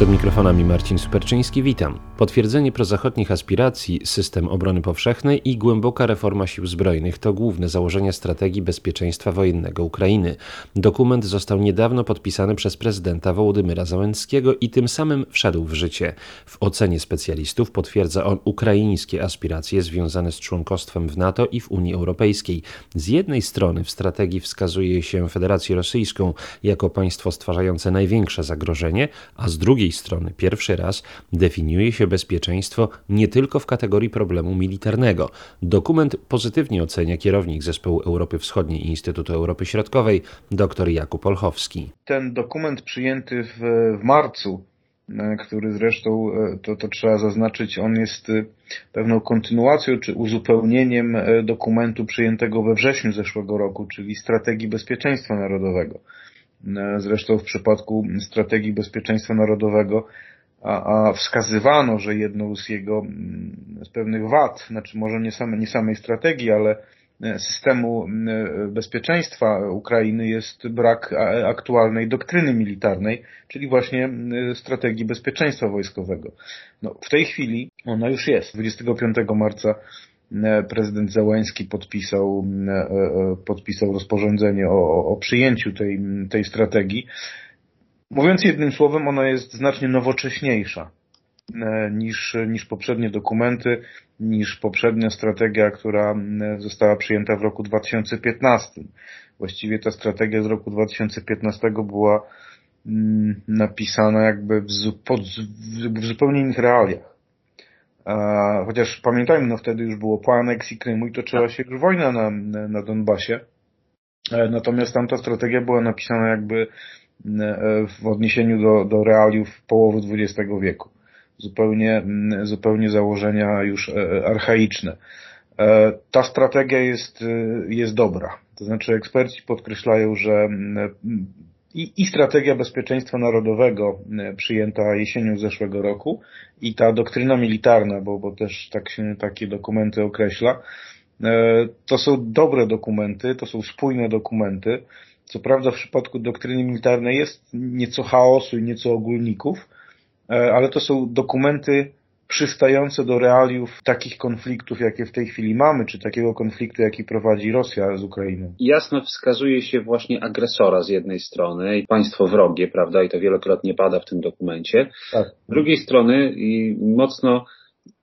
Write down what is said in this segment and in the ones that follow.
Przed mikrofonami Marcin Superczyński, witam. Potwierdzenie prozachodnich aspiracji, system obrony powszechnej i głęboka reforma sił zbrojnych to główne założenia strategii bezpieczeństwa wojennego Ukrainy. Dokument został niedawno podpisany przez prezydenta Wołodymyra Załęckiego i tym samym wszedł w życie. W ocenie specjalistów potwierdza on ukraińskie aspiracje związane z członkostwem w NATO i w Unii Europejskiej. Z jednej strony w strategii wskazuje się Federację Rosyjską jako państwo stwarzające największe zagrożenie, a z drugiej drugiej strony pierwszy raz definiuje się bezpieczeństwo nie tylko w kategorii problemu militarnego. Dokument pozytywnie ocenia kierownik Zespołu Europy Wschodniej Instytutu Europy Środkowej dr Jakub Olchowski. Ten dokument przyjęty w, w marcu e, który zresztą, e, to, to trzeba zaznaczyć, on jest e, pewną kontynuacją czy uzupełnieniem dokumentu przyjętego we wrześniu zeszłego roku, czyli strategii bezpieczeństwa narodowego. E, zresztą w przypadku strategii bezpieczeństwa narodowego a, a wskazywano, że jedną z jego mm, z pewnych wad, znaczy może nie, same, nie samej strategii, ale e, systemu e, bezpieczeństwa Ukrainy jest brak aktualnej doktryny militarnej, czyli właśnie strategii bezpieczeństwa wojskowego. No, w tej chwili ona już jest. 25 marca prezydent Zełański podpisał, e, e, podpisał rozporządzenie o, o przyjęciu tej, tej strategii. Mówiąc jednym słowem, ona jest znacznie nowocześniejsza niż, niż poprzednie dokumenty, niż poprzednia strategia, która została przyjęta w roku 2015. Właściwie ta strategia z roku 2015 była napisana jakby w, pod, w zupełnie innych realiach. Chociaż pamiętajmy, no wtedy już było po aneksji Krymu i toczyła się już wojna na, na Donbasie. E, natomiast tamta strategia była napisana jakby e, w odniesieniu do, do realiów połowy XX wieku. Zupełnie, zupełnie założenia już e, archaiczne. Ta strategia jest, jest dobra. To znaczy eksperci podkreślają, że i, i strategia bezpieczeństwa narodowego e, przyjęta jesienią zeszłego roku i ta doktryna militarna, bo, bo też tak się takie dokumenty określa, e, to są dobre dokumenty, to są spójne dokumenty. Co prawda w przypadku doktryny militarnej jest nieco chaosu i nieco ogólników, e, ale to są dokumenty przystające do realiów takich konfliktów, jakie w tej chwili mamy, czy takiego konfliktu, jaki prowadzi Rosja z Ukrainą. Jasno wskazuje się właśnie agresora z jednej strony i państwo wrogie, prawda, i to wielokrotnie pada w tym dokumencie. Tak. Z drugiej strony i mocno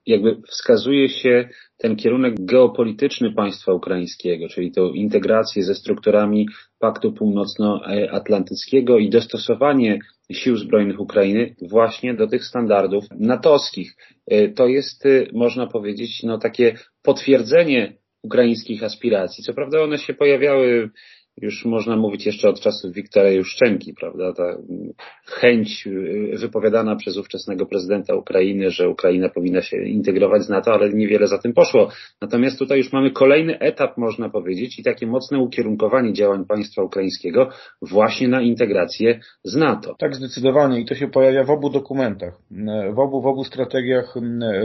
jakby wskazuje się ten kierunek geopolityczny państwa ukraińskiego, czyli tą integrację ze strukturami Paktu Północnoatlantyckiego i dostosowanie sił zbrojnych Ukrainy właśnie do tych standardów natowskich. E, to jest, e, można powiedzieć, no takie potwierdzenie ukraińskich aspiracji. Co prawda one się pojawiały już można mówić jeszcze od czasów Wiktora Juszczenki, prawda? Ta chęć y, wypowiadana przez ówczesnego prezydenta Ukrainy, że Ukraina powinna się integrować z NATO, ale niewiele za tym poszło. Natomiast tutaj już mamy kolejny etap, można powiedzieć, i takie mocne ukierunkowanie działań państwa ukraińskiego właśnie na integrację z NATO. Tak, zdecydowanie i to się pojawia w obu dokumentach. W obu, w obu strategiach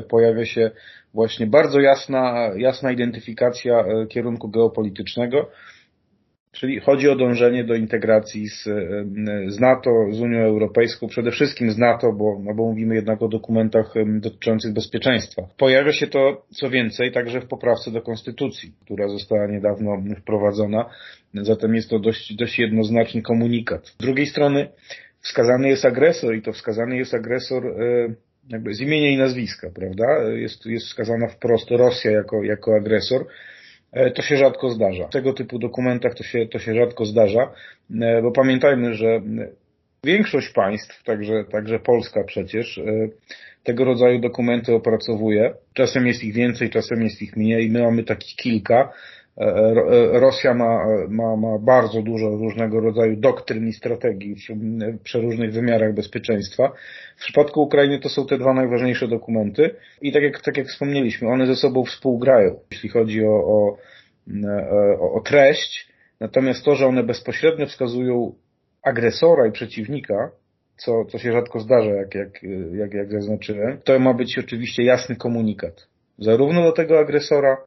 pojawia się właśnie bardzo jasna, jasna identyfikacja e, kierunku geopolitycznego, Czyli chodzi o dążenie do integracji z, z NATO, z Unią Europejską, przede wszystkim z NATO, bo, no bo mówimy jednak o dokumentach dotyczących bezpieczeństwa. Pojawia się to, co więcej, także w poprawce do Konstytucji, która została niedawno wprowadzona, zatem jest to dość, dość jednoznaczny komunikat. Z drugiej strony wskazany jest agresor i to wskazany jest agresor e, jakby z imienia i nazwiska, prawda? Jest, jest wskazana wprost Rosja jako, jako agresor. E, to się rzadko zdarza. W tego typu dokumentach to się, to się rzadko zdarza, e, bo pamiętajmy, że większość państw, także, także Polska przecież, e, tego rodzaju dokumenty opracowuje. Czasem jest ich więcej, czasem jest ich mniej. My mamy takich kilka. E, e, Rosja ma, ma, ma bardzo dużo różnego rodzaju doktryn i strategii w przeróżnych wymiarach bezpieczeństwa. W przypadku Ukrainy to są te dwa najważniejsze dokumenty i tak jak, tak jak wspomnieliśmy, one ze sobą współgrają, jeśli chodzi o, o, e, o, o treść, natomiast to, że one bezpośrednio wskazują agresora i przeciwnika, co, co się rzadko zdarza, jak, jak, jak, jak zaznaczyłem, to ma być oczywiście jasny komunikat. Zarówno do tego agresora,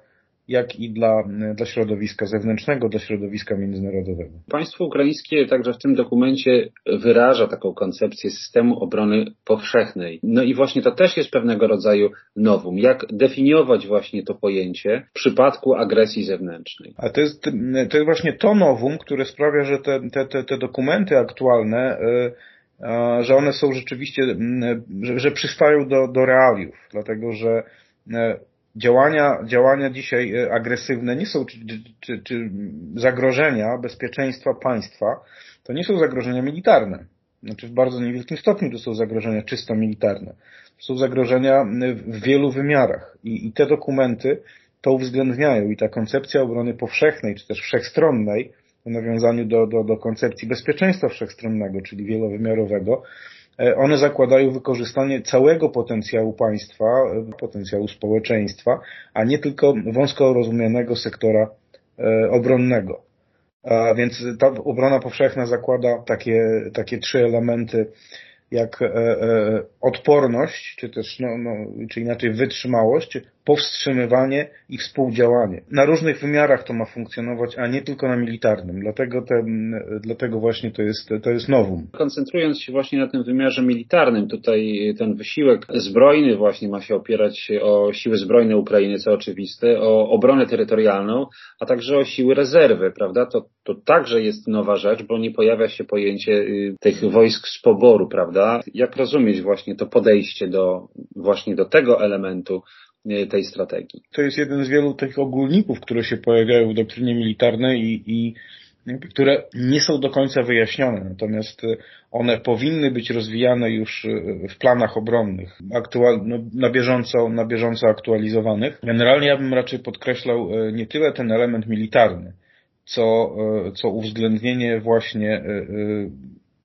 jak i dla, dla środowiska zewnętrznego, dla środowiska międzynarodowego. Państwo ukraińskie także w tym dokumencie wyraża taką koncepcję systemu obrony powszechnej. No i właśnie to też jest pewnego rodzaju nowum. Jak definiować właśnie to pojęcie w przypadku agresji zewnętrznej? A to jest, to jest właśnie to nowum, które sprawia, że te, te, te, te dokumenty aktualne y, że one są rzeczywiście, że, że przystają do, do realiów, dlatego że działania, działania dzisiaj e, agresywne nie są, czy, czy, czy zagrożenia bezpieczeństwa państwa, to nie są zagrożenia militarne. Znaczy w bardzo niewielkim stopniu to są zagrożenia czysto militarne. To są zagrożenia w wielu wymiarach. I, i te dokumenty to uwzględniają. I ta koncepcja obrony powszechnej, czy też wszechstronnej, w nawiązaniu do, do, do koncepcji bezpieczeństwa wszechstronnego, czyli wielowymiarowego, one zakładają wykorzystanie całego potencjału państwa, e, potencjału społeczeństwa, a nie tylko wąsko rozumianego sektora e, obronnego. A więc ta obrona powszechna zakłada takie, takie trzy elementy jak e, e, odporność, czy też, no, no, czy inaczej wytrzymałość, powstrzymywanie i współdziałanie. Na różnych wymiarach to ma funkcjonować, a nie tylko na militarnym. Dlatego, ten, dlatego właśnie to jest, to jest nowum. Koncentrując się właśnie na tym wymiarze militarnym, tutaj ten wysiłek zbrojny właśnie ma się opierać o siły zbrojne Ukrainy, co oczywiste, o obronę terytorialną, a także o siły rezerwy, prawda? To, to także jest nowa rzecz, bo nie pojawia się pojęcie y, tych wojsk z poboru, prawda? Jak rozumieć właśnie to podejście do, właśnie do tego elementu tej strategii? To jest jeden z wielu takich ogólników, które się pojawiają w doktrynie militarnej i, i które nie są do końca wyjaśnione, natomiast y, one powinny być rozwijane już w planach obronnych, aktual, no, na, bieżąco, na bieżąco aktualizowanych. Generalnie ja bym raczej podkreślał nie tyle ten element militarny, co, e, co uwzględnienie właśnie e,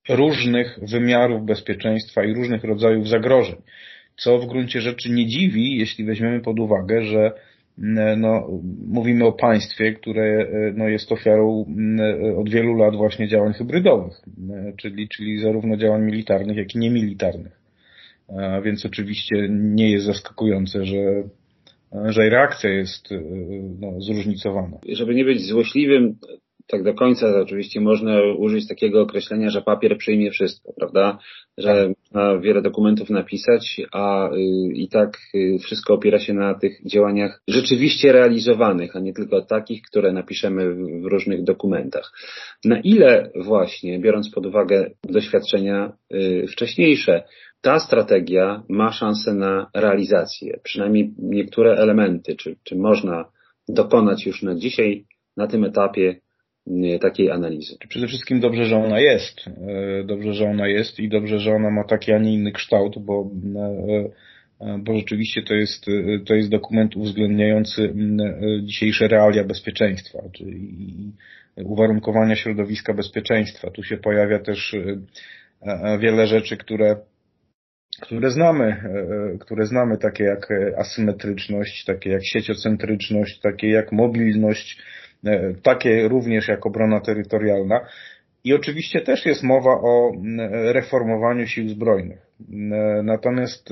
e, różnych wymiarów bezpieczeństwa i różnych rodzajów zagrożeń. Co w gruncie rzeczy nie dziwi, jeśli weźmiemy pod uwagę, że no, mówimy o państwie, które no, jest ofiarą od wielu lat właśnie działań hybrydowych, czyli, czyli zarówno działań militarnych, jak i niemilitarnych. Więc oczywiście nie jest zaskakujące, że że reakcja jest no, zróżnicowana. Żeby nie być złośliwym, tak do końca oczywiście można użyć takiego określenia, że papier przyjmie wszystko, prawda? Że tak. można wiele dokumentów napisać, a y, i tak y, wszystko opiera się na tych działaniach rzeczywiście realizowanych, a nie tylko takich, które napiszemy w różnych dokumentach. Na ile właśnie, biorąc pod uwagę doświadczenia wcześniejsze, ta strategia ma szansę na realizację. Przynajmniej niektóre elementy, czy, czy można dokonać już na dzisiaj, na tym etapie takiej analizy. Przede wszystkim dobrze, że ona jest. E, dobrze, że ona jest i dobrze, że ona ma taki, a nie inny kształt, bo, e, bo rzeczywiście to jest, to jest dokument uwzględniający dzisiejsze realia bezpieczeństwa, czyli uwarunkowania środowiska bezpieczeństwa. Tu się pojawia też wiele rzeczy, które które znamy, które znamy, takie jak asymetryczność, takie jak sieciocentryczność, takie jak mobilność, takie również jak obrona terytorialna. I oczywiście też jest mowa o reformowaniu sił zbrojnych. Natomiast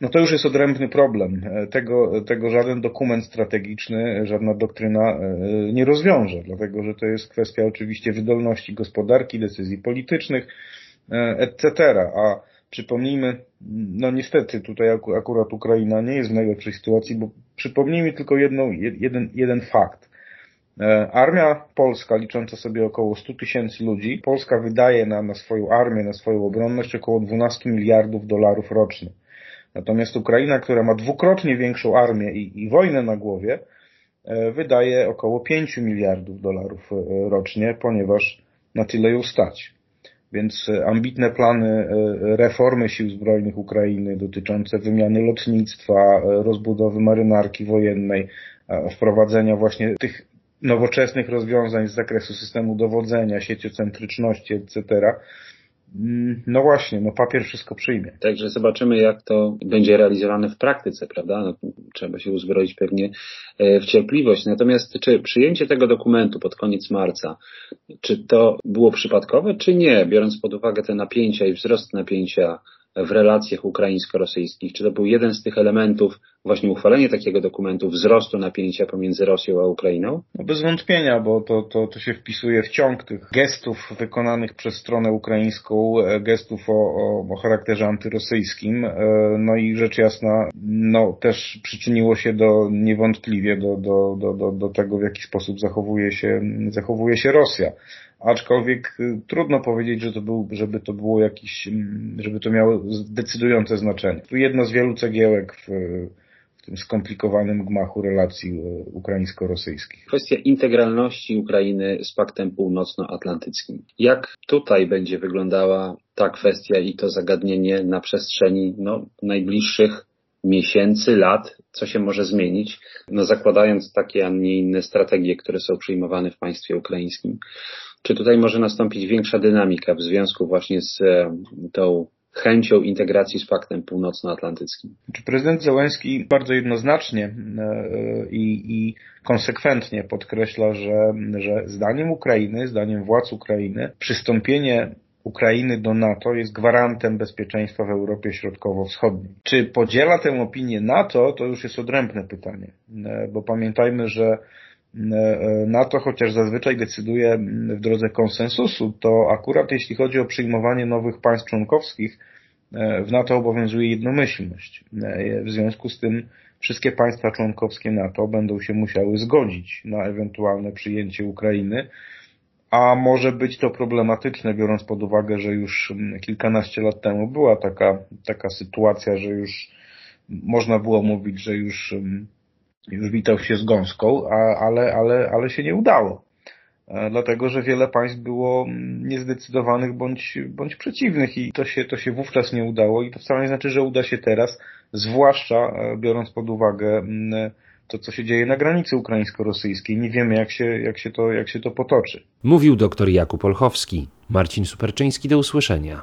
no to już jest odrębny problem. Tego, tego żaden dokument strategiczny, żadna doktryna nie rozwiąże, dlatego że to jest kwestia oczywiście wydolności gospodarki, decyzji politycznych, etc. A przypomnijmy, no niestety tutaj akurat Ukraina nie jest w najlepszej sytuacji, bo przypomnijmy tylko jedną, jeden, jeden fakt. E, armia polska, licząca sobie około 100 tysięcy ludzi, Polska wydaje na, na swoją armię, na swoją obronność około 12 miliardów dolarów rocznie. Natomiast Ukraina, która ma dwukrotnie większą armię i, i wojnę na głowie, e, wydaje około 5 miliardów dolarów e, rocznie, ponieważ na tyle ją stać. Więc e, ambitne plany e, reformy sił zbrojnych Ukrainy dotyczące wymiany lotnictwa, e, rozbudowy marynarki wojennej, wprowadzenia właśnie tych nowoczesnych rozwiązań z zakresu systemu dowodzenia, sieciocentryczności, etc. Mm, no właśnie, no papier wszystko przyjmie. Także zobaczymy, jak to będzie realizowane w praktyce, prawda? No, trzeba się uzbroić pewnie e, w cierpliwość. Natomiast czy przyjęcie tego dokumentu pod koniec marca, czy to było przypadkowe, czy nie, biorąc pod uwagę te napięcia i wzrost napięcia w relacjach ukraińsko-rosyjskich? Czy to był jeden z tych elementów, właśnie uchwalenie takiego dokumentu, wzrostu napięcia pomiędzy Rosją a Ukrainą? No bez wątpienia, bo to, to, to się wpisuje w ciąg tych gestów wykonanych przez stronę ukraińską, e, gestów o, o, o charakterze antyrosyjskim. E, no i rzecz jasna, no też przyczyniło się do niewątpliwie do, do, do, do, do tego, w jaki sposób zachowuje się, zachowuje się Rosja aczkolwiek y, trudno powiedzieć, że to był, żeby to było jakiś, mm, żeby to miało decydujące znaczenie. Tu jedno z wielu cegiełek w, w tym skomplikowanym gmachu relacji y, ukraińsko-rosyjskich. Kwestia integralności Ukrainy z Paktem Północnoatlantyckim. Jak tutaj będzie wyglądała ta kwestia i to zagadnienie na przestrzeni no, najbliższych miesięcy, lat, co się może zmienić, no zakładając takie, a nie inne strategie, które są przyjmowane w państwie ukraińskim. Czy tutaj może nastąpić większa dynamika w związku właśnie z e, tą chęcią integracji z Paktem Północnoatlantyckim? Czy prezydent Zełenski bardzo jednoznacznie e, i, i konsekwentnie podkreśla, że, że zdaniem Ukrainy, zdaniem władz Ukrainy, przystąpienie Ukrainy do NATO jest gwarantem bezpieczeństwa w Europie Środkowo-Wschodniej. Czy podziela tę opinię NATO, to już jest odrębne pytanie, e, bo pamiętajmy, że e, NATO, chociaż zazwyczaj decyduje w drodze konsensusu, to akurat jeśli chodzi o przyjmowanie nowych państw członkowskich, e, w NATO obowiązuje jednomyślność. W związku z tym wszystkie państwa członkowskie NATO będą się musiały zgodzić na ewentualne przyjęcie Ukrainy, a może być to problematyczne, biorąc pod uwagę, że już kilkanaście lat temu była taka, taka sytuacja, że już można było mówić, że już, już witał się z gąską, a, ale, ale, ale się nie udało. E, dlatego, że wiele państw było mm, niezdecydowanych bądź, bądź przeciwnych i to się, to się wówczas nie udało i to wcale nie znaczy, że uda się teraz, zwłaszcza e, biorąc pod uwagę to, co się dzieje na granicy ukraińsko-rosyjskiej. Nie wiemy, jak się, jak, się to, jak się to potoczy. Mówił dr Jakub Olchowski. Marcin Superczyński, do usłyszenia.